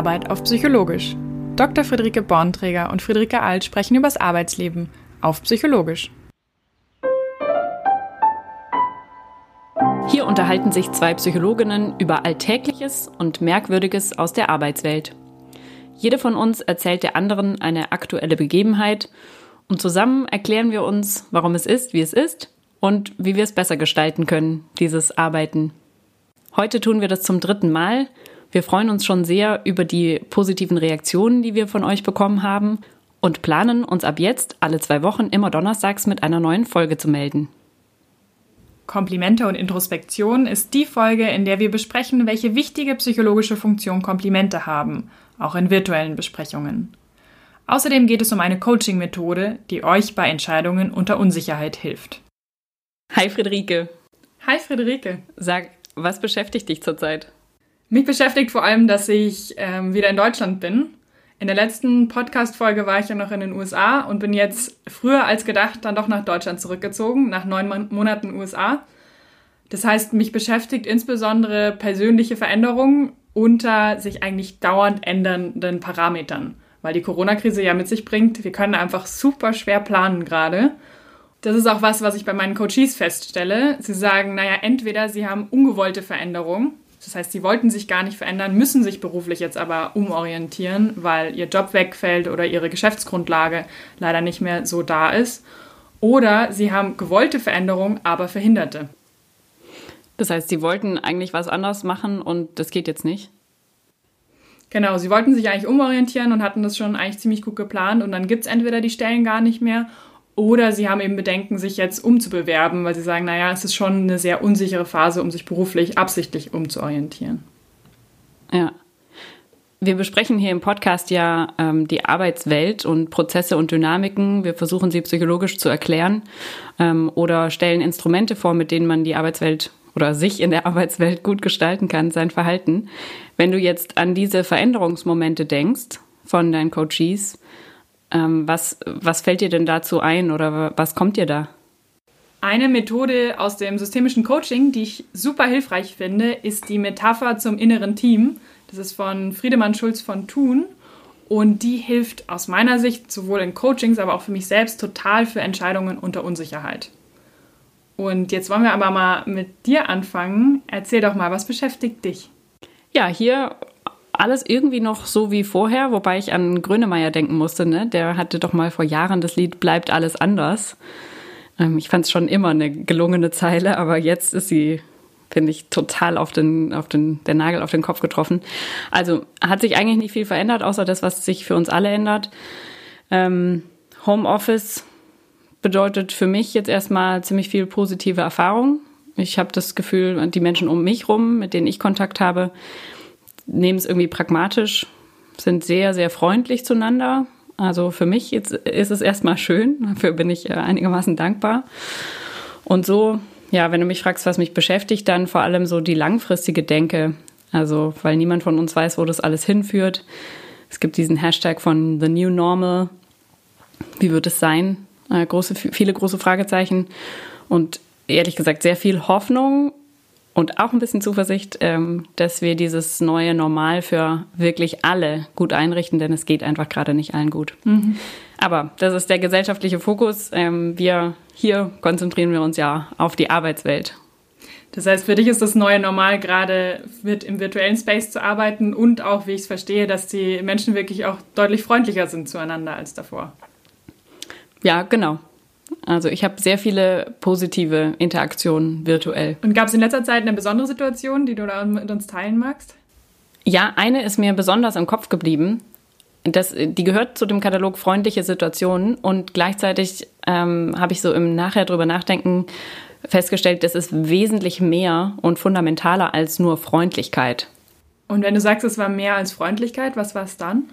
Arbeit auf Psychologisch. Dr. Friederike Bornträger und Friederike Alt sprechen über das Arbeitsleben auf Psychologisch. Hier unterhalten sich zwei Psychologinnen über Alltägliches und Merkwürdiges aus der Arbeitswelt. Jede von uns erzählt der anderen eine aktuelle Begebenheit und zusammen erklären wir uns, warum es ist, wie es ist und wie wir es besser gestalten können, dieses Arbeiten. Heute tun wir das zum dritten Mal. Wir freuen uns schon sehr über die positiven Reaktionen, die wir von euch bekommen haben und planen uns ab jetzt alle zwei Wochen immer donnerstags mit einer neuen Folge zu melden. Komplimente und Introspektion ist die Folge, in der wir besprechen, welche wichtige psychologische Funktion Komplimente haben, auch in virtuellen Besprechungen. Außerdem geht es um eine Coaching-Methode, die euch bei Entscheidungen unter Unsicherheit hilft. Hi Friederike. Hi Friederike. Sag, was beschäftigt dich zurzeit? Mich beschäftigt vor allem, dass ich ähm, wieder in Deutschland bin. In der letzten Podcast-Folge war ich ja noch in den USA und bin jetzt früher als gedacht dann doch nach Deutschland zurückgezogen, nach neun Monaten USA. Das heißt, mich beschäftigt insbesondere persönliche Veränderungen unter sich eigentlich dauernd ändernden Parametern, weil die Corona-Krise ja mit sich bringt, wir können einfach super schwer planen gerade. Das ist auch was, was ich bei meinen Coaches feststelle. Sie sagen, naja, entweder sie haben ungewollte Veränderungen, das heißt, sie wollten sich gar nicht verändern, müssen sich beruflich jetzt aber umorientieren, weil ihr Job wegfällt oder ihre Geschäftsgrundlage leider nicht mehr so da ist. Oder sie haben gewollte Veränderungen, aber verhinderte. Das heißt, sie wollten eigentlich was anders machen und das geht jetzt nicht? Genau, sie wollten sich eigentlich umorientieren und hatten das schon eigentlich ziemlich gut geplant und dann gibt es entweder die Stellen gar nicht mehr oder sie haben eben Bedenken, sich jetzt umzubewerben, weil sie sagen, naja, es ist schon eine sehr unsichere Phase, um sich beruflich absichtlich umzuorientieren. Ja. Wir besprechen hier im Podcast ja ähm, die Arbeitswelt und Prozesse und Dynamiken. Wir versuchen sie psychologisch zu erklären ähm, oder stellen Instrumente vor, mit denen man die Arbeitswelt oder sich in der Arbeitswelt gut gestalten kann, sein Verhalten. Wenn du jetzt an diese Veränderungsmomente denkst von deinen Coaches, ähm, was, was fällt dir denn dazu ein oder was kommt dir da? Eine Methode aus dem systemischen Coaching, die ich super hilfreich finde, ist die Metapher zum inneren Team. Das ist von Friedemann Schulz von Thun. Und die hilft aus meiner Sicht sowohl in Coachings, aber auch für mich selbst total für Entscheidungen unter Unsicherheit. Und jetzt wollen wir aber mal mit dir anfangen. Erzähl doch mal, was beschäftigt dich? Ja, hier alles irgendwie noch so wie vorher, wobei ich an Grönemeyer denken musste. Ne? Der hatte doch mal vor Jahren das Lied Bleibt alles anders. Ähm, ich fand es schon immer eine gelungene Zeile, aber jetzt ist sie, finde ich, total auf den, auf den, der Nagel auf den Kopf getroffen. Also hat sich eigentlich nicht viel verändert, außer das, was sich für uns alle ändert. Ähm, Homeoffice bedeutet für mich jetzt erstmal ziemlich viel positive Erfahrung. Ich habe das Gefühl, die Menschen um mich rum, mit denen ich Kontakt habe, nehmen es irgendwie pragmatisch, sind sehr, sehr freundlich zueinander. Also für mich jetzt ist es erstmal schön, dafür bin ich äh, einigermaßen dankbar. Und so, ja, wenn du mich fragst, was mich beschäftigt, dann vor allem so die langfristige Denke. Also, weil niemand von uns weiß, wo das alles hinführt. Es gibt diesen Hashtag von The New Normal. Wie wird es sein? Äh, große, viele große Fragezeichen. Und ehrlich gesagt sehr viel Hoffnung und auch ein bisschen Zuversicht, ähm, dass wir dieses neue Normal für wirklich alle gut einrichten, denn es geht einfach gerade nicht allen gut. Mhm. Aber das ist der gesellschaftliche Fokus. Ähm, wir hier konzentrieren wir uns ja auf die Arbeitswelt. Das heißt, für dich ist das neue Normal gerade mit im virtuellen Space zu arbeiten und auch, wie ich es verstehe, dass die Menschen wirklich auch deutlich freundlicher sind zueinander als davor. Ja, genau. Also ich habe sehr viele positive Interaktionen virtuell. Und gab es in letzter Zeit eine besondere Situation, die du da mit uns teilen magst? Ja, eine ist mir besonders im Kopf geblieben. Das, die gehört zu dem Katalog freundliche Situationen und gleichzeitig ähm, habe ich so im Nachher drüber nachdenken festgestellt, das ist wesentlich mehr und fundamentaler als nur Freundlichkeit. Und wenn du sagst, es war mehr als Freundlichkeit, was war es dann?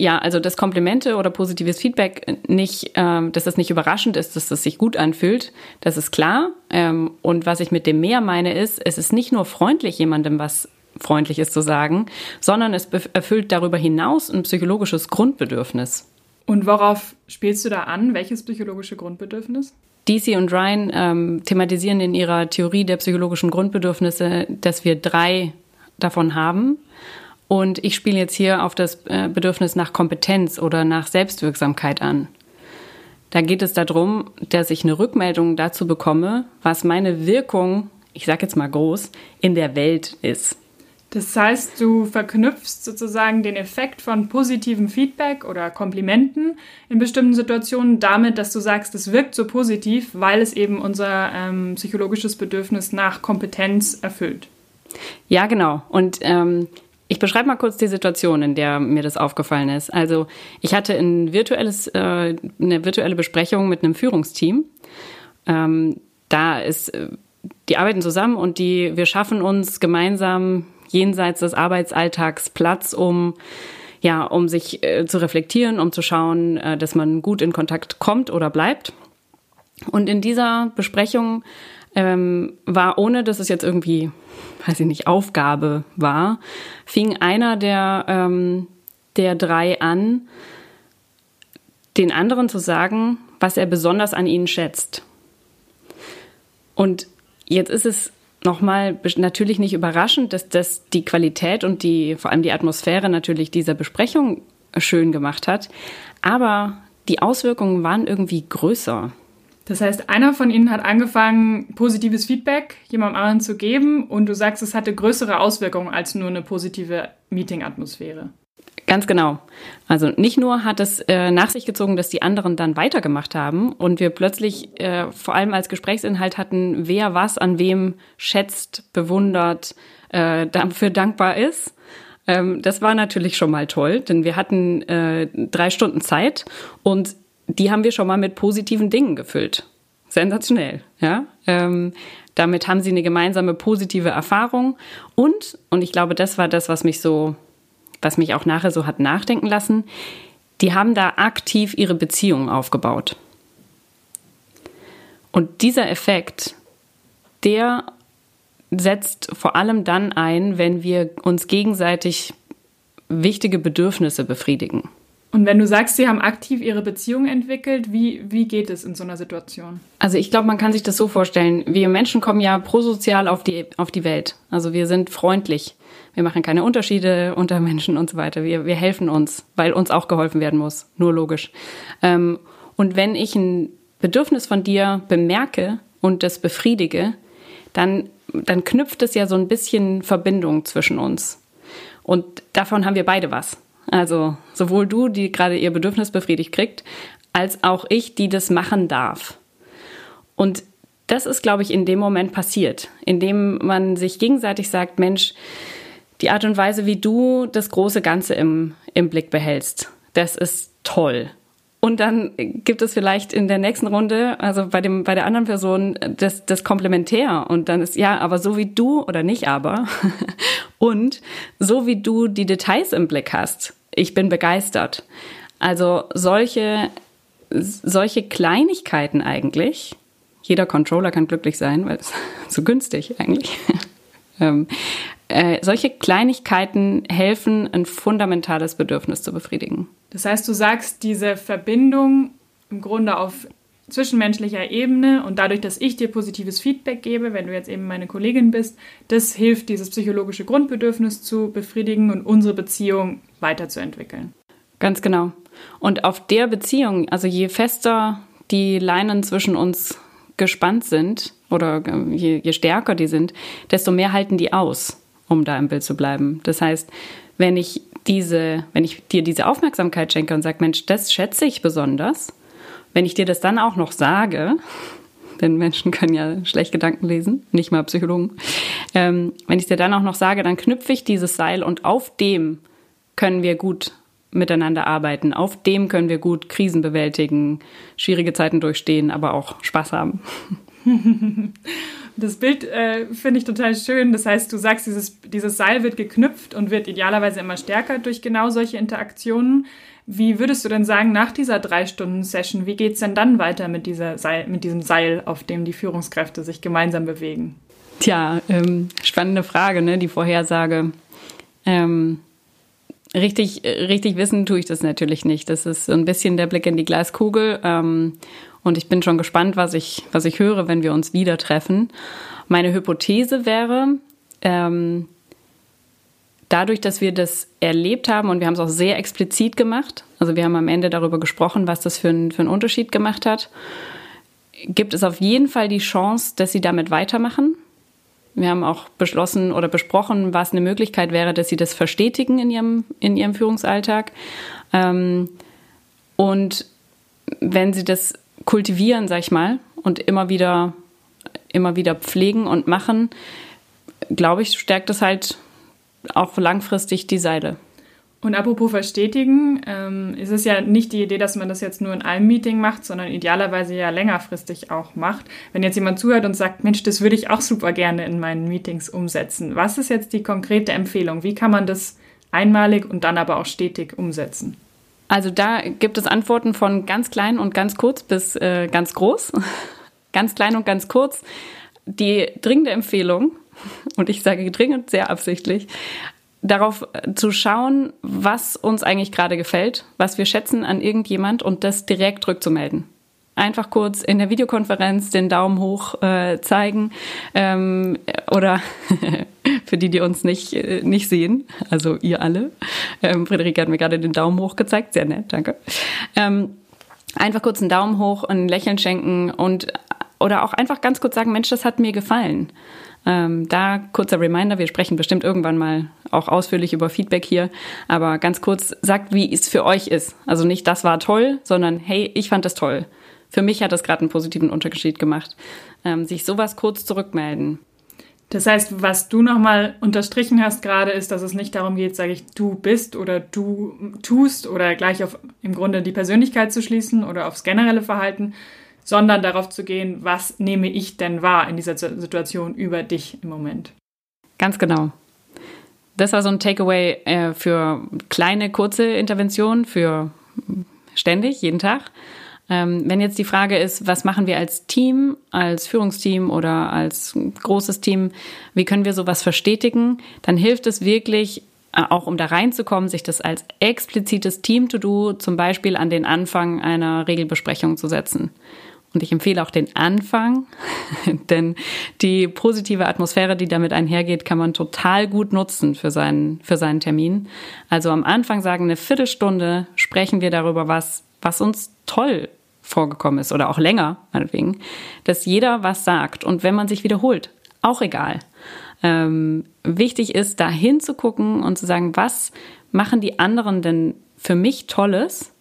Ja, also dass Komplimente oder positives Feedback nicht, ähm, dass das nicht überraschend ist, dass das sich gut anfühlt, das ist klar. Ähm, und was ich mit dem mehr meine ist, es ist nicht nur freundlich, jemandem was Freundliches zu sagen, sondern es erfüllt darüber hinaus ein psychologisches Grundbedürfnis. Und worauf spielst du da an? Welches psychologische Grundbedürfnis? DC und Ryan ähm, thematisieren in ihrer Theorie der psychologischen Grundbedürfnisse, dass wir drei davon haben. Und ich spiele jetzt hier auf das äh, Bedürfnis nach Kompetenz oder nach Selbstwirksamkeit an. Da geht es darum, dass ich eine Rückmeldung dazu bekomme, was meine Wirkung, ich sage jetzt mal groß, in der Welt ist. Das heißt, du verknüpfst sozusagen den Effekt von positivem Feedback oder Komplimenten in bestimmten Situationen damit, dass du sagst, es wirkt so positiv, weil es eben unser ähm, psychologisches Bedürfnis nach Kompetenz erfüllt. Ja, genau. Und ähm, ich beschreibe mal kurz die Situation, in der mir das aufgefallen ist. Also ich hatte ein virtuelles, äh, eine virtuelle Besprechung mit einem Führungsteam. Ähm, da ist, äh, die arbeiten zusammen und die, wir schaffen uns gemeinsam jenseits des Arbeitsalltags Platz, um ja, um sich äh, zu reflektieren, um zu schauen, äh, dass man gut in Kontakt kommt oder bleibt. Und in dieser Besprechung ähm, war, ohne dass es jetzt irgendwie, weiß ich nicht, Aufgabe war, fing einer der, ähm, der drei an, den anderen zu sagen, was er besonders an ihnen schätzt. Und jetzt ist es nochmal natürlich nicht überraschend, dass das die Qualität und die, vor allem die Atmosphäre natürlich dieser Besprechung schön gemacht hat. Aber die Auswirkungen waren irgendwie größer. Das heißt, einer von Ihnen hat angefangen, positives Feedback jemandem anderen zu geben und du sagst, es hatte größere Auswirkungen als nur eine positive Meeting-Atmosphäre. Ganz genau. Also nicht nur hat es äh, nach sich gezogen, dass die anderen dann weitergemacht haben und wir plötzlich äh, vor allem als Gesprächsinhalt hatten, wer was an wem schätzt, bewundert, äh, dafür dankbar ist. Ähm, das war natürlich schon mal toll, denn wir hatten äh, drei Stunden Zeit und die haben wir schon mal mit positiven Dingen gefüllt. Sensationell, ja. Ähm, damit haben sie eine gemeinsame positive Erfahrung und, und ich glaube, das war das, was mich so was mich auch nachher so hat nachdenken lassen, die haben da aktiv ihre Beziehung aufgebaut. Und dieser Effekt, der setzt vor allem dann ein, wenn wir uns gegenseitig wichtige Bedürfnisse befriedigen. Und wenn du sagst, sie haben aktiv ihre Beziehung entwickelt, wie, wie geht es in so einer Situation? Also ich glaube, man kann sich das so vorstellen. Wir Menschen kommen ja prosozial auf die, auf die Welt. Also wir sind freundlich. Wir machen keine Unterschiede unter Menschen und so weiter. Wir, wir helfen uns, weil uns auch geholfen werden muss. Nur logisch. Ähm, und wenn ich ein Bedürfnis von dir bemerke und das befriedige, dann, dann knüpft es ja so ein bisschen Verbindung zwischen uns. Und davon haben wir beide was. Also sowohl du, die gerade ihr Bedürfnis befriedigt kriegt, als auch ich, die das machen darf. Und das ist, glaube ich, in dem Moment passiert, indem man sich gegenseitig sagt, Mensch, die Art und Weise, wie du das große Ganze im, im Blick behältst, das ist toll. Und dann gibt es vielleicht in der nächsten Runde, also bei dem, bei der anderen Person, das, das Komplementär. Und dann ist, ja, aber so wie du, oder nicht aber, und so wie du die Details im Blick hast, ich bin begeistert. Also solche, solche Kleinigkeiten eigentlich, jeder Controller kann glücklich sein, weil es so günstig eigentlich. äh, solche Kleinigkeiten helfen, ein fundamentales Bedürfnis zu befriedigen. Das heißt, du sagst, diese Verbindung im Grunde auf zwischenmenschlicher Ebene und dadurch, dass ich dir positives Feedback gebe, wenn du jetzt eben meine Kollegin bist, das hilft, dieses psychologische Grundbedürfnis zu befriedigen und unsere Beziehung weiterzuentwickeln. Ganz genau. Und auf der Beziehung, also je fester die Leinen zwischen uns gespannt sind oder je, je stärker die sind, desto mehr halten die aus um da im Bild zu bleiben. Das heißt, wenn ich diese, wenn ich dir diese Aufmerksamkeit schenke und sage, Mensch, das schätze ich besonders, wenn ich dir das dann auch noch sage, denn Menschen können ja schlecht Gedanken lesen, nicht mal Psychologen, ähm, wenn ich dir dann auch noch sage, dann knüpfe ich dieses Seil und auf dem können wir gut miteinander arbeiten. Auf dem können wir gut Krisen bewältigen, schwierige Zeiten durchstehen, aber auch Spaß haben. Das Bild äh, finde ich total schön. Das heißt, du sagst, dieses, dieses Seil wird geknüpft und wird idealerweise immer stärker durch genau solche Interaktionen. Wie würdest du denn sagen, nach dieser drei Stunden Session, wie geht es denn dann weiter mit, dieser Seil, mit diesem Seil, auf dem die Führungskräfte sich gemeinsam bewegen? Tja, ähm, spannende Frage, ne? die Vorhersage. Ähm, richtig, richtig wissen tue ich das natürlich nicht. Das ist so ein bisschen der Blick in die Glaskugel. Ähm, und ich bin schon gespannt, was ich, was ich höre, wenn wir uns wieder treffen. Meine Hypothese wäre, ähm, dadurch, dass wir das erlebt haben und wir haben es auch sehr explizit gemacht, also wir haben am Ende darüber gesprochen, was das für, ein, für einen Unterschied gemacht hat, gibt es auf jeden Fall die Chance, dass sie damit weitermachen. Wir haben auch beschlossen oder besprochen, was eine Möglichkeit wäre, dass sie das verstetigen in ihrem, in ihrem Führungsalltag. Ähm, und wenn sie das kultivieren, sag ich mal, und immer wieder, immer wieder pflegen und machen, glaube ich, stärkt es halt auch langfristig die Seile. Und apropos verstetigen, ähm, ist es ja nicht die Idee, dass man das jetzt nur in einem Meeting macht, sondern idealerweise ja längerfristig auch macht. Wenn jetzt jemand zuhört und sagt, Mensch, das würde ich auch super gerne in meinen Meetings umsetzen. Was ist jetzt die konkrete Empfehlung? Wie kann man das einmalig und dann aber auch stetig umsetzen? Also da gibt es Antworten von ganz klein und ganz kurz bis äh, ganz groß. ganz klein und ganz kurz. Die dringende Empfehlung, und ich sage dringend sehr absichtlich, darauf zu schauen, was uns eigentlich gerade gefällt, was wir schätzen an irgendjemand und das direkt rückzumelden. Einfach kurz in der Videokonferenz den Daumen hoch äh, zeigen ähm, oder für die, die uns nicht, äh, nicht sehen, also ihr alle. Ähm, Friederike hat mir gerade den Daumen hoch gezeigt, sehr nett, danke. Ähm, einfach kurz einen Daumen hoch und ein Lächeln schenken und oder auch einfach ganz kurz sagen, Mensch, das hat mir gefallen. Ähm, da kurzer Reminder, wir sprechen bestimmt irgendwann mal auch ausführlich über Feedback hier, aber ganz kurz sagt, wie es für euch ist. Also nicht, das war toll, sondern hey, ich fand das toll. Für mich hat das gerade einen positiven Unterschied gemacht. Ähm, sich sowas kurz zurückmelden. Das heißt, was du nochmal unterstrichen hast gerade, ist, dass es nicht darum geht, sage ich, du bist oder du tust oder gleich auf im Grunde die Persönlichkeit zu schließen oder aufs generelle Verhalten, sondern darauf zu gehen, was nehme ich denn wahr in dieser Situation über dich im Moment. Ganz genau. Das war so ein Takeaway äh, für kleine, kurze Interventionen, für ständig, jeden Tag. Ähm, wenn jetzt die Frage ist, was machen wir als Team, als Führungsteam oder als großes Team, wie können wir sowas verstetigen, dann hilft es wirklich, äh, auch um da reinzukommen, sich das als explizites Team-to-Do zum Beispiel an den Anfang einer Regelbesprechung zu setzen. Und ich empfehle auch den Anfang, denn die positive Atmosphäre, die damit einhergeht, kann man total gut nutzen für seinen, für seinen Termin. Also am Anfang sagen, eine Viertelstunde sprechen wir darüber, was, was uns toll vorgekommen ist oder auch länger, meinetwegen, dass jeder was sagt. Und wenn man sich wiederholt, auch egal. Ähm, wichtig ist, da hinzugucken und zu sagen, was machen die anderen denn für mich Tolles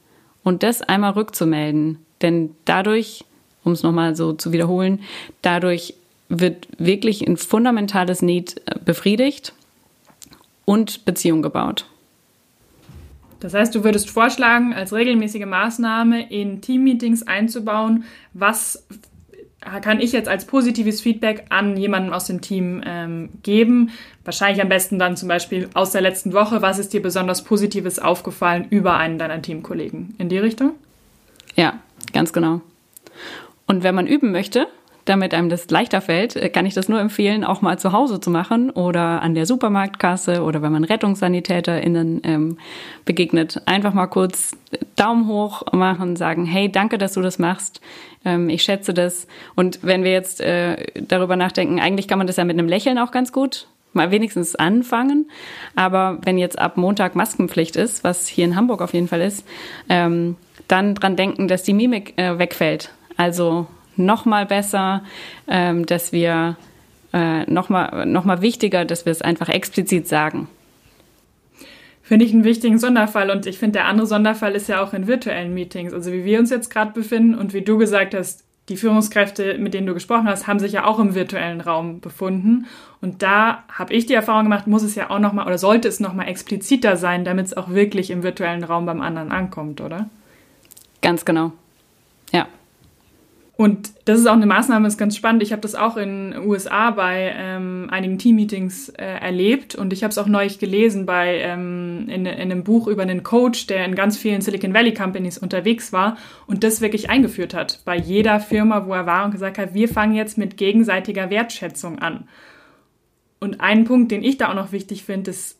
und das einmal rückzumelden. Denn dadurch um es nochmal so zu wiederholen, dadurch wird wirklich ein fundamentales Need äh, befriedigt und Beziehung gebaut. Das heißt, du würdest vorschlagen, als regelmäßige Maßnahme in Teammeetings einzubauen, was kann ich jetzt als positives Feedback an jemanden aus dem Team ähm, geben? Wahrscheinlich am besten dann zum Beispiel aus der letzten Woche. Was ist dir besonders Positives aufgefallen über einen deiner Teamkollegen? In die Richtung? Ja, ganz genau. Und wenn man üben möchte, damit einem das leichter fällt, äh, kann ich das nur empfehlen, auch mal zu Hause zu machen oder an der Supermarktkasse oder wenn man RettungssanitäterInnen ähm, begegnet. Einfach mal kurz Daumen hoch machen, sagen, hey, danke, dass du das machst. Ähm, ich schätze das. Und wenn wir jetzt äh, darüber nachdenken, eigentlich kann man das ja mit einem Lächeln auch ganz gut mal wenigstens anfangen. Aber wenn jetzt ab Montag Maskenpflicht ist, was hier in Hamburg auf jeden Fall ist, ähm, dann dran denken, dass die Mimik äh, wegfällt also nochmal besser, ähm, dass wir äh, nochmal noch mal wichtiger, dass wir es einfach explizit sagen. Finde ich einen wichtigen Sonderfall und ich finde, der andere Sonderfall ist ja auch in virtuellen Meetings. Also wie wir uns jetzt gerade befinden und wie du gesagt hast, die Führungskräfte, mit denen du gesprochen hast, haben sich ja auch im virtuellen Raum befunden. Und da habe ich die Erfahrung gemacht, muss es ja auch nochmal oder sollte es nochmal expliziter sein, damit es auch wirklich im virtuellen Raum beim anderen ankommt, oder? Ganz genau. Ja. Und das ist auch eine Maßnahme, ist ganz spannend. Ich habe das auch in den USA bei ähm, einigen Teammeetings äh, erlebt und ich habe es auch neulich gelesen bei ähm, in, in einem Buch über einen Coach, der in ganz vielen Silicon Valley Companies unterwegs war und das wirklich eingeführt hat bei jeder Firma, wo er war und gesagt hat, wir fangen jetzt mit gegenseitiger Wertschätzung an. Und ein Punkt, den ich da auch noch wichtig finde, ist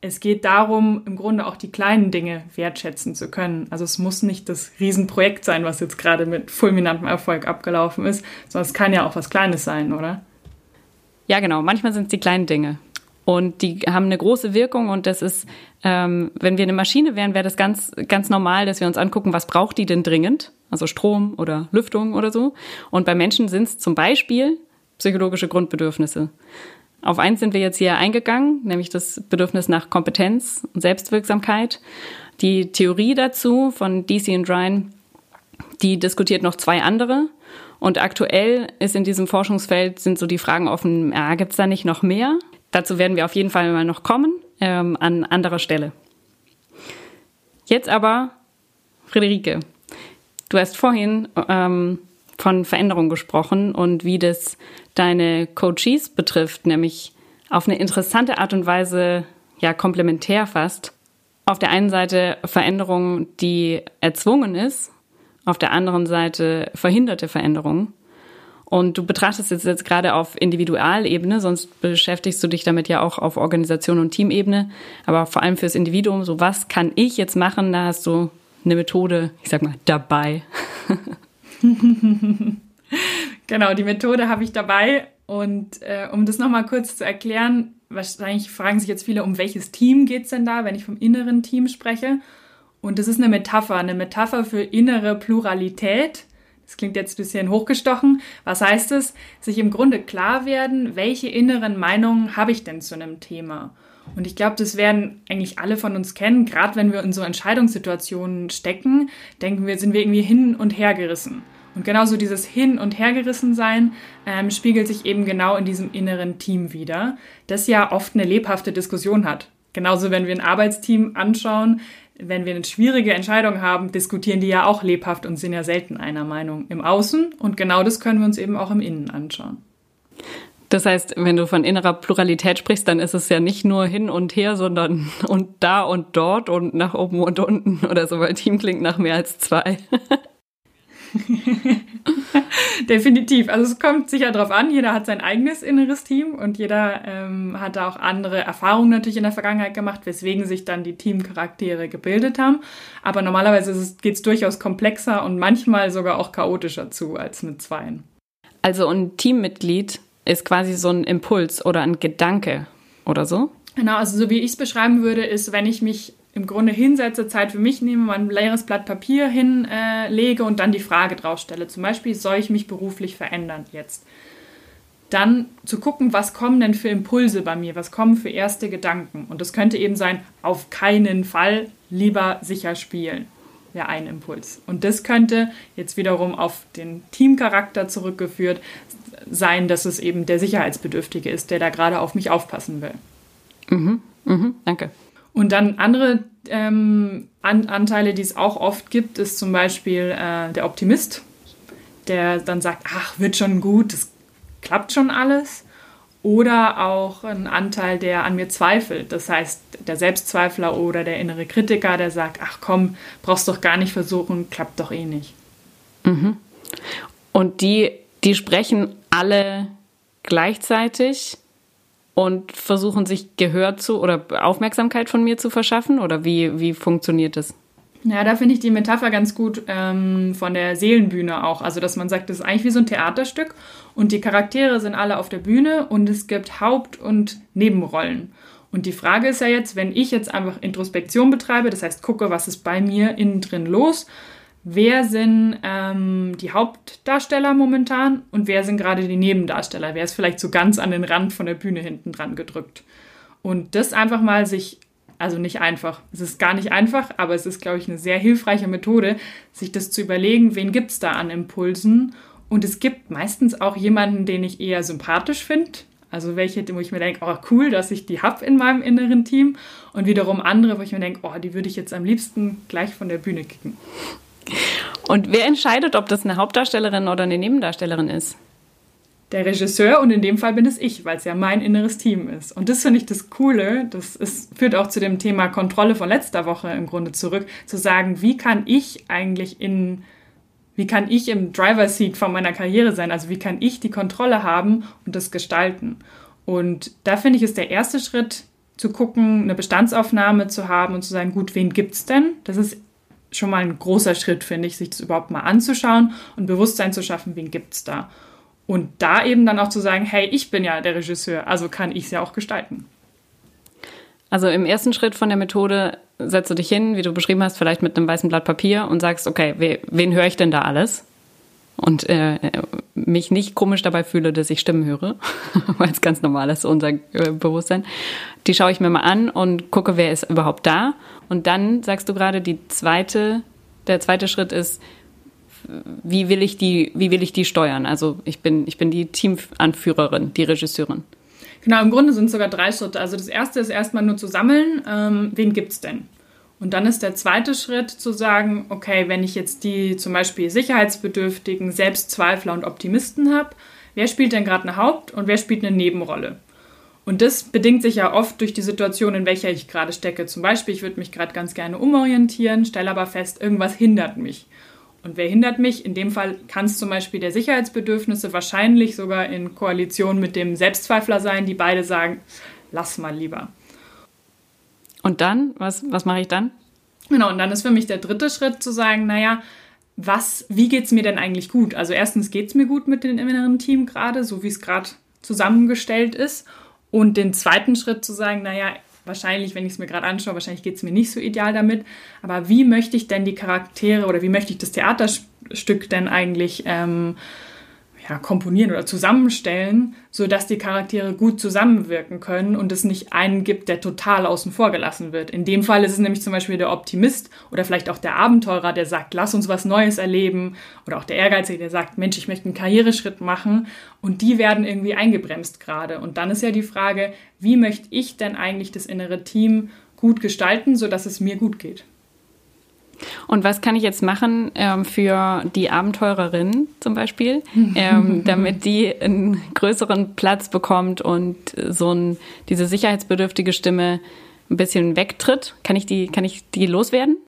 es geht darum, im Grunde auch die kleinen Dinge wertschätzen zu können. Also es muss nicht das Riesenprojekt sein, was jetzt gerade mit fulminantem Erfolg abgelaufen ist, sondern es kann ja auch was Kleines sein, oder? Ja, genau. Manchmal sind es die kleinen Dinge. Und die haben eine große Wirkung und das ist, ähm, wenn wir eine Maschine wären, wäre das ganz, ganz normal, dass wir uns angucken, was braucht die denn dringend? Also Strom oder Lüftung oder so. Und bei Menschen sind es zum Beispiel psychologische Grundbedürfnisse. Auf eins sind wir jetzt hier eingegangen, nämlich das Bedürfnis nach Kompetenz und Selbstwirksamkeit. Die Theorie dazu von DC und Ryan, die diskutiert noch zwei andere. Und aktuell ist in diesem Forschungsfeld sind so die Fragen offen, ja, gibt es da nicht noch mehr? Dazu werden wir auf jeden Fall mal noch kommen, ähm, an anderer Stelle. Jetzt aber, Friederike, du hast vorhin ähm, von Veränderung gesprochen und wie das deine Coaches betrifft, nämlich auf eine interessante Art und Weise ja komplementär fast. Auf der einen Seite Veränderung, die erzwungen ist, auf der anderen Seite verhinderte Veränderung. Und du betrachtest es jetzt gerade auf Individualebene, sonst beschäftigst du dich damit ja auch auf Organisation und Teamebene. Aber vor allem fürs Individuum, so was kann ich jetzt machen? Da hast du eine Methode, ich sag mal, dabei. genau, die Methode habe ich dabei. Und äh, um das nochmal kurz zu erklären, wahrscheinlich fragen sich jetzt viele, um welches Team geht es denn da, wenn ich vom inneren Team spreche. Und das ist eine Metapher, eine Metapher für innere Pluralität das klingt jetzt ein bisschen hochgestochen. Was heißt es? Sich im Grunde klar werden, welche inneren Meinungen habe ich denn zu einem Thema? Und ich glaube, das werden eigentlich alle von uns kennen. Gerade wenn wir in so Entscheidungssituationen stecken, denken wir, sind wir irgendwie hin und her gerissen. Und genauso dieses Hin- und Hergerissen sein ähm, spiegelt sich eben genau in diesem inneren Team wieder, das ja oft eine lebhafte Diskussion hat. Genauso, wenn wir ein Arbeitsteam anschauen, wenn wir eine schwierige Entscheidung haben, diskutieren die ja auch lebhaft und sind ja selten einer Meinung im Außen. Und genau das können wir uns eben auch im Innen anschauen. Das heißt, wenn du von innerer Pluralität sprichst, dann ist es ja nicht nur hin und her, sondern und da und dort und nach oben und unten oder so, weil Team klingt nach mehr als zwei. Definitiv. Also es kommt sicher darauf an, jeder hat sein eigenes inneres Team und jeder ähm, hat da auch andere Erfahrungen natürlich in der Vergangenheit gemacht, weswegen sich dann die Teamcharaktere gebildet haben. Aber normalerweise geht es durchaus komplexer und manchmal sogar auch chaotischer zu als mit Zweien. Also ein Teammitglied ist quasi so ein Impuls oder ein Gedanke oder so? Genau, also so wie ich es beschreiben würde, ist, wenn ich mich im Grunde hinsetze, Zeit für mich nehme, mein leeres Blatt Papier hinlege äh, und dann die Frage drauf stelle. Zum Beispiel, soll ich mich beruflich verändern jetzt? Dann zu gucken, was kommen denn für Impulse bei mir, was kommen für erste Gedanken. Und das könnte eben sein, auf keinen Fall lieber sicher spielen, wäre ein Impuls. Und das könnte jetzt wiederum auf den Teamcharakter zurückgeführt sein, dass es eben der Sicherheitsbedürftige ist, der da gerade auf mich aufpassen will. Mhm, mhm, danke. Und dann andere ähm, An Anteile, die es auch oft gibt, ist zum Beispiel äh, der Optimist, der dann sagt, ach, wird schon gut, es klappt schon alles. Oder auch ein Anteil, der an mir zweifelt. Das heißt, der Selbstzweifler oder der innere Kritiker, der sagt, ach komm, brauchst doch gar nicht versuchen, klappt doch eh nicht. Mhm. Und die, die sprechen alle gleichzeitig und versuchen sich Gehör zu oder Aufmerksamkeit von mir zu verschaffen? Oder wie, wie funktioniert das? Ja, da finde ich die Metapher ganz gut ähm, von der Seelenbühne auch. Also, dass man sagt, das ist eigentlich wie so ein Theaterstück und die Charaktere sind alle auf der Bühne und es gibt Haupt- und Nebenrollen. Und die Frage ist ja jetzt, wenn ich jetzt einfach Introspektion betreibe, das heißt gucke, was ist bei mir innen drin los, wer sind ähm, die Hauptdarsteller momentan und wer sind gerade die Nebendarsteller. Wer ist vielleicht so ganz an den Rand von der Bühne hinten dran gedrückt. Und das einfach mal sich, also nicht einfach, es ist gar nicht einfach, aber es ist, glaube ich, eine sehr hilfreiche Methode, sich das zu überlegen, wen gibt es da an Impulsen. Und es gibt meistens auch jemanden, den ich eher sympathisch finde. Also welche, wo ich mir denke, oh cool, dass ich die habe in meinem inneren Team. Und wiederum andere, wo ich mir denke, oh, die würde ich jetzt am liebsten gleich von der Bühne kicken. Und wer entscheidet, ob das eine Hauptdarstellerin oder eine Nebendarstellerin ist? Der Regisseur und in dem Fall bin es ich, weil es ja mein inneres Team ist. Und das finde ich das Coole, das ist, führt auch zu dem Thema Kontrolle von letzter Woche im Grunde zurück, zu sagen, wie kann ich eigentlich in, wie kann ich im Driver Seat von meiner Karriere sein? Also wie kann ich die Kontrolle haben und das gestalten? Und da finde ich, ist der erste Schritt, zu gucken, eine Bestandsaufnahme zu haben und zu sagen, gut, wen gibt's denn? Das ist schon mal ein großer Schritt, finde ich, sich das überhaupt mal anzuschauen und Bewusstsein zu schaffen, wen gibt es da. Und da eben dann auch zu sagen, hey, ich bin ja der Regisseur, also kann ich es ja auch gestalten. Also im ersten Schritt von der Methode setzt du dich hin, wie du beschrieben hast, vielleicht mit einem weißen Blatt Papier und sagst, okay, we, wen höre ich denn da alles? Und äh, mich nicht komisch dabei fühle, dass ich Stimmen höre, weil es ganz normal ist, unser äh, Bewusstsein. Die schaue ich mir mal an und gucke, wer ist überhaupt da. Und dann sagst du gerade, die zweite, der zweite Schritt ist, wie will ich die, wie will ich die steuern? Also ich bin, ich bin die Teamanführerin, die Regisseurin. Genau, im Grunde sind es sogar drei Schritte. Also das erste ist erstmal nur zu sammeln, ähm, wen es denn? Und dann ist der zweite Schritt zu sagen, okay, wenn ich jetzt die zum Beispiel sicherheitsbedürftigen Selbstzweifler und Optimisten habe, wer spielt denn gerade eine Haupt- und wer spielt eine Nebenrolle? Und das bedingt sich ja oft durch die Situation, in welcher ich gerade stecke. Zum Beispiel, ich würde mich gerade ganz gerne umorientieren, stelle aber fest, irgendwas hindert mich. Und wer hindert mich? In dem Fall kann es zum Beispiel der Sicherheitsbedürfnisse wahrscheinlich sogar in Koalition mit dem Selbstzweifler sein, die beide sagen, lass mal lieber. Und dann, was, was mache ich dann? Genau, und dann ist für mich der dritte Schritt zu sagen, naja, was, wie geht es mir denn eigentlich gut? Also erstens geht es mir gut mit dem inneren Team gerade, so wie es gerade zusammengestellt ist. Und den zweiten Schritt zu sagen, naja, wahrscheinlich, wenn ich es mir gerade anschaue, wahrscheinlich geht es mir nicht so ideal damit. Aber wie möchte ich denn die Charaktere oder wie möchte ich das Theaterstück denn eigentlich ähm, ja, komponieren oder zusammenstellen, sodass die Charaktere gut zusammenwirken können und es nicht einen gibt, der total außen vor gelassen wird. In dem Fall ist es nämlich zum Beispiel der Optimist oder vielleicht auch der Abenteurer, der sagt, lass uns was Neues erleben oder auch der Ehrgeizige, der sagt, Mensch, ich möchte einen Karriereschritt machen und die werden irgendwie eingebremst gerade. Und dann ist ja die Frage, wie möchte ich denn eigentlich das innere Team gut gestalten, sodass es mir gut geht? Und was kann ich jetzt machen ähm, für die Abenteurerin zum Beispiel, ähm, damit die einen größeren Platz bekommt und so ein, diese sicherheitsbedürftige Stimme ein bisschen wegtritt? Kann ich die, kann ich die loswerden?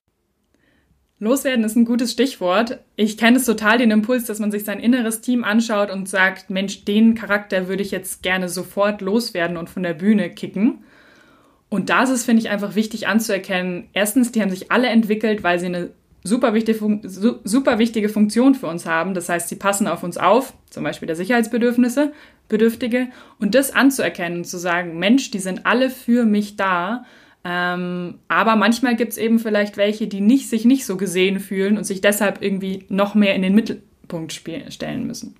Loswerden ist ein gutes Stichwort. Ich kenne es total den Impuls, dass man sich sein inneres Team anschaut und sagt, Mensch, den Charakter würde ich jetzt gerne sofort loswerden und von der Bühne kicken. Und da ist es, finde ich, einfach wichtig anzuerkennen, erstens, die haben sich alle entwickelt, weil sie eine super wichtige, super wichtige Funktion für uns haben. Das heißt, sie passen auf uns auf, zum Beispiel der Sicherheitsbedürfnisse, Bedürftige. Und das anzuerkennen und zu sagen, Mensch, die sind alle für mich da. Ähm, aber manchmal gibt es eben vielleicht welche, die nicht, sich nicht so gesehen fühlen und sich deshalb irgendwie noch mehr in den Mittelpunkt stellen müssen.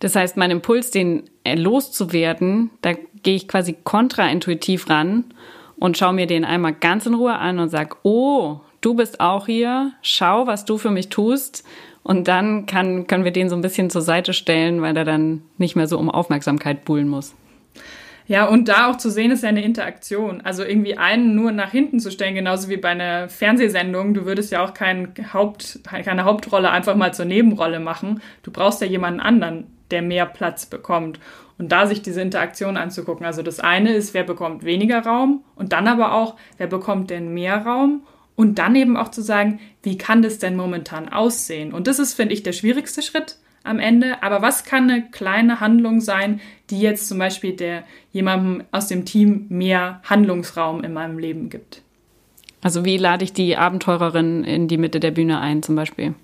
Das heißt, mein Impuls, den loszuwerden, da gehe ich quasi kontraintuitiv ran und schaue mir den einmal ganz in Ruhe an und sage, oh, du bist auch hier, schau, was du für mich tust. Und dann kann, können wir den so ein bisschen zur Seite stellen, weil er dann nicht mehr so um Aufmerksamkeit buhlen muss. Ja, und da auch zu sehen ist ja eine Interaktion. Also irgendwie einen nur nach hinten zu stellen, genauso wie bei einer Fernsehsendung. Du würdest ja auch kein Haupt, keine Hauptrolle einfach mal zur Nebenrolle machen. Du brauchst ja jemanden anderen, der mehr Platz bekommt. Und da sich diese Interaktion anzugucken. Also das eine ist, wer bekommt weniger Raum und dann aber auch, wer bekommt denn mehr Raum und dann eben auch zu sagen, wie kann das denn momentan aussehen? Und das ist, finde ich, der schwierigste Schritt am Ende. Aber was kann eine kleine Handlung sein, die jetzt zum Beispiel der jemandem aus dem Team mehr Handlungsraum in meinem Leben gibt? Also wie lade ich die Abenteurerin in die Mitte der Bühne ein, zum Beispiel?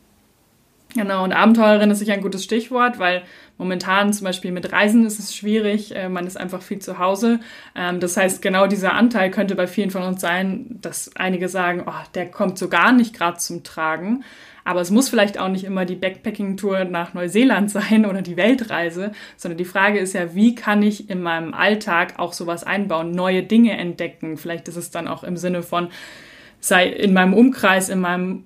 Genau, und Abenteurerin ist sicher ein gutes Stichwort, weil momentan zum Beispiel mit Reisen ist es schwierig, äh, man ist einfach viel zu Hause. Ähm, das heißt, genau dieser Anteil könnte bei vielen von uns sein, dass einige sagen, oh, der kommt so gar nicht gerade zum Tragen. Aber es muss vielleicht auch nicht immer die Backpacking-Tour nach Neuseeland sein oder die Weltreise, sondern die Frage ist ja, wie kann ich in meinem Alltag auch sowas einbauen, neue Dinge entdecken? Vielleicht ist es dann auch im Sinne von, sei in meinem Umkreis, in meinem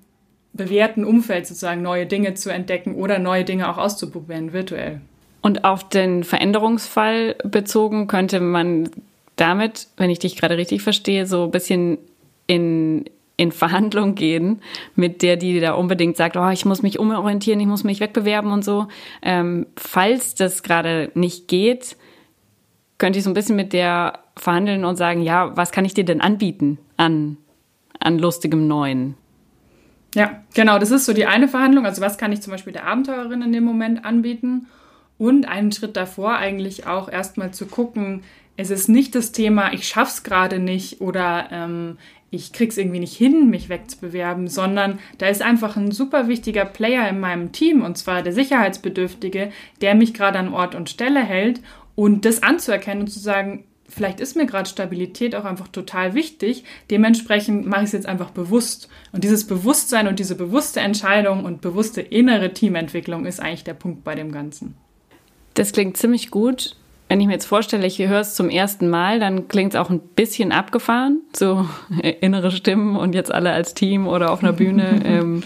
bewährten Umfeld sozusagen neue Dinge zu entdecken oder neue Dinge auch auszuprobieren, virtuell. Und auf den Veränderungsfall bezogen könnte man damit, wenn ich dich gerade richtig verstehe, so ein bisschen in, in Verhandlung gehen mit der, die da unbedingt sagt, oh, ich muss mich umorientieren, ich muss mich wegbewerben und so. Ähm, falls das gerade nicht geht, könnte ich so ein bisschen mit der verhandeln und sagen, ja, was kann ich dir denn anbieten an, an lustigem Neuen? Ja, genau, das ist so die eine Verhandlung. Also was kann ich zum Beispiel der Abenteurerin in dem Moment anbieten? Und einen Schritt davor eigentlich auch erstmal zu gucken, es ist nicht das Thema, ich schaff's gerade nicht oder ähm, ich krieg's irgendwie nicht hin, mich wegzubewerben, sondern da ist einfach ein super wichtiger Player in meinem Team und zwar der Sicherheitsbedürftige, der mich gerade an Ort und Stelle hält und das anzuerkennen und zu sagen, vielleicht ist mir gerade Stabilität auch einfach total wichtig. Dementsprechend mache ich es jetzt einfach bewusst. Und dieses Bewusstsein und diese bewusste Entscheidung und bewusste innere Teamentwicklung ist eigentlich der Punkt bei dem Ganzen. Das klingt ziemlich gut. Wenn ich mir jetzt vorstelle, ich höre es zum ersten Mal, dann klingt es auch ein bisschen abgefahren. So innere Stimmen und jetzt alle als Team oder auf einer Bühne. ähm,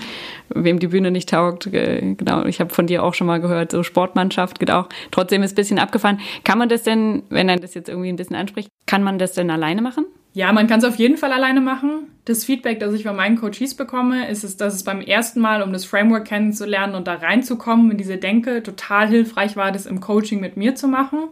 wem die Bühne nicht taugt, äh, genau, ich habe von dir auch schon mal gehört, so Sportmannschaft geht auch. Trotzdem ist ein bisschen abgefahren. Kann man das denn, wenn er das jetzt irgendwie ein bisschen anspricht, kann man das denn alleine machen? Ja, man kann es auf jeden Fall alleine machen. Das Feedback, das ich von meinen Coaches bekomme, ist es, dass es beim ersten Mal, um das Framework kennenzulernen und da reinzukommen in diese Denke, total hilfreich war, das im Coaching mit mir zu machen.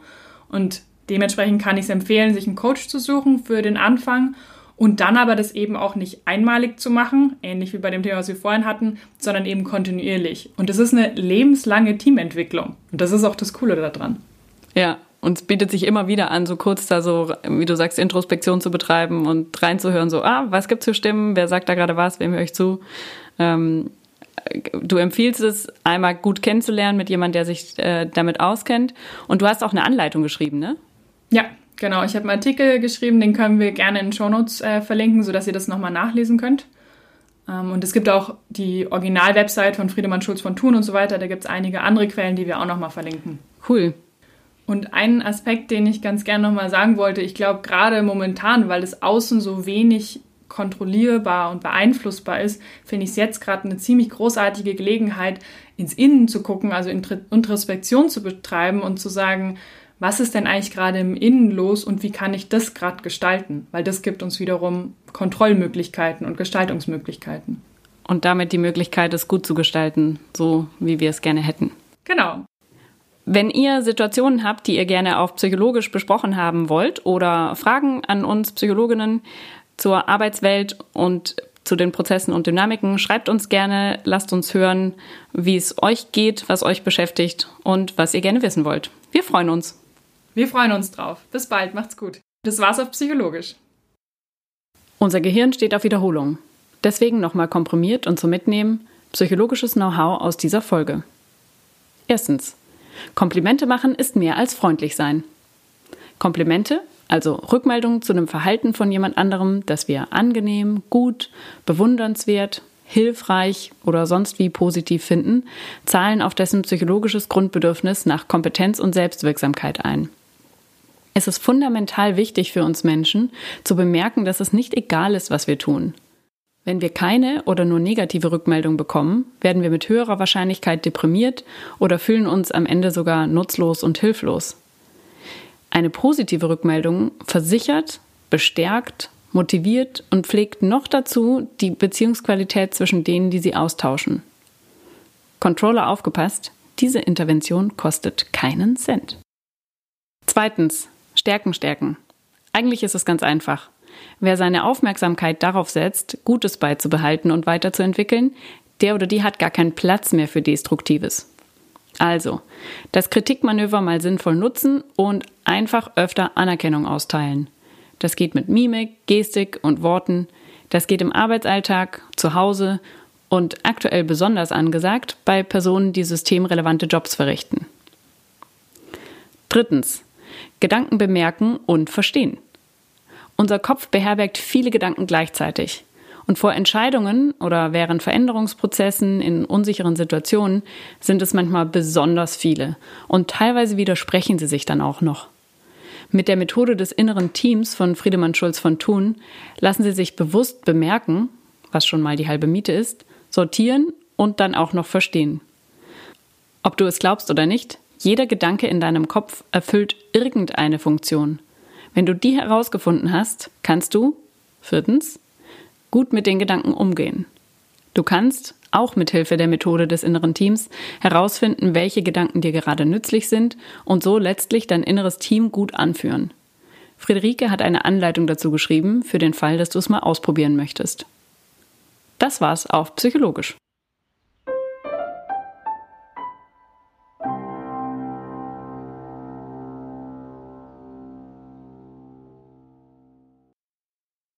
Und dementsprechend kann ich es empfehlen, sich einen Coach zu suchen für den Anfang und dann aber das eben auch nicht einmalig zu machen, ähnlich wie bei dem Thema, was wir vorhin hatten, sondern eben kontinuierlich. Und das ist eine lebenslange Teamentwicklung. Und das ist auch das Coole daran. Ja, und es bietet sich immer wieder an, so kurz da so, wie du sagst, Introspektion zu betreiben und reinzuhören, so, ah, was gibt's für Stimmen, wer sagt da gerade was, wem höre ich zu. Ähm, du empfiehlst es, einmal gut kennenzulernen mit jemandem, der sich äh, damit auskennt. Und du hast auch eine Anleitung geschrieben, ne? Ja, Genau, ich habe einen Artikel geschrieben, den können wir gerne in den Shownotes äh, verlinken, sodass ihr das nochmal nachlesen könnt. Ähm, und es gibt auch die Original-Website von Friedemann Schulz von Thun und so weiter. Da gibt es einige andere Quellen, die wir auch nochmal verlinken. Cool. Und einen Aspekt, den ich ganz gerne nochmal sagen wollte, ich glaube gerade momentan, weil das Außen so wenig kontrollierbar und beeinflussbar ist, finde ich es jetzt gerade eine ziemlich großartige Gelegenheit, ins Innen zu gucken, also Introspektion zu betreiben und zu sagen, was ist denn eigentlich gerade im Innen los und wie kann ich das gerade gestalten? Weil das gibt uns wiederum Kontrollmöglichkeiten und Gestaltungsmöglichkeiten. Und damit die Möglichkeit, es gut zu gestalten, so wie wir es gerne hätten. Genau. Wenn ihr Situationen habt, die ihr gerne auch psychologisch besprochen haben wollt oder Fragen an uns Psychologinnen zur Arbeitswelt und zu den Prozessen und Dynamiken, schreibt uns gerne, lasst uns hören, wie es euch geht, was euch beschäftigt und was ihr gerne wissen wollt. Wir freuen uns. Wir freuen uns drauf. Bis bald, macht's gut. Das war's auf Psychologisch. Unser Gehirn steht auf Wiederholung. Deswegen nochmal komprimiert und zum Mitnehmen psychologisches Know-how aus dieser Folge. Erstens. Komplimente machen ist mehr als freundlich sein. Komplimente, also Rückmeldungen zu einem Verhalten von jemand anderem, das wir angenehm, gut, bewundernswert, hilfreich oder sonst wie positiv finden, zahlen auf dessen psychologisches Grundbedürfnis nach Kompetenz und Selbstwirksamkeit ein. Es ist fundamental wichtig für uns Menschen zu bemerken, dass es nicht egal ist, was wir tun. Wenn wir keine oder nur negative Rückmeldung bekommen, werden wir mit höherer Wahrscheinlichkeit deprimiert oder fühlen uns am Ende sogar nutzlos und hilflos. Eine positive Rückmeldung versichert, bestärkt, motiviert und pflegt noch dazu die Beziehungsqualität zwischen denen, die sie austauschen. Controller aufgepasst, diese Intervention kostet keinen Cent. Zweitens, Stärken stärken. Eigentlich ist es ganz einfach. Wer seine Aufmerksamkeit darauf setzt, Gutes beizubehalten und weiterzuentwickeln, der oder die hat gar keinen Platz mehr für Destruktives. Also, das Kritikmanöver mal sinnvoll nutzen und einfach öfter Anerkennung austeilen. Das geht mit Mimik, Gestik und Worten. Das geht im Arbeitsalltag, zu Hause und aktuell besonders angesagt bei Personen, die systemrelevante Jobs verrichten. Drittens. Gedanken bemerken und verstehen. Unser Kopf beherbergt viele Gedanken gleichzeitig. Und vor Entscheidungen oder während Veränderungsprozessen in unsicheren Situationen sind es manchmal besonders viele. Und teilweise widersprechen sie sich dann auch noch. Mit der Methode des inneren Teams von Friedemann Schulz von Thun lassen sie sich bewusst bemerken, was schon mal die halbe Miete ist, sortieren und dann auch noch verstehen. Ob du es glaubst oder nicht, jeder Gedanke in deinem Kopf erfüllt irgendeine Funktion. Wenn du die herausgefunden hast, kannst du, viertens, gut mit den Gedanken umgehen. Du kannst, auch mit Hilfe der Methode des inneren Teams, herausfinden, welche Gedanken dir gerade nützlich sind und so letztlich dein inneres Team gut anführen. Friederike hat eine Anleitung dazu geschrieben, für den Fall, dass du es mal ausprobieren möchtest. Das war's auf Psychologisch.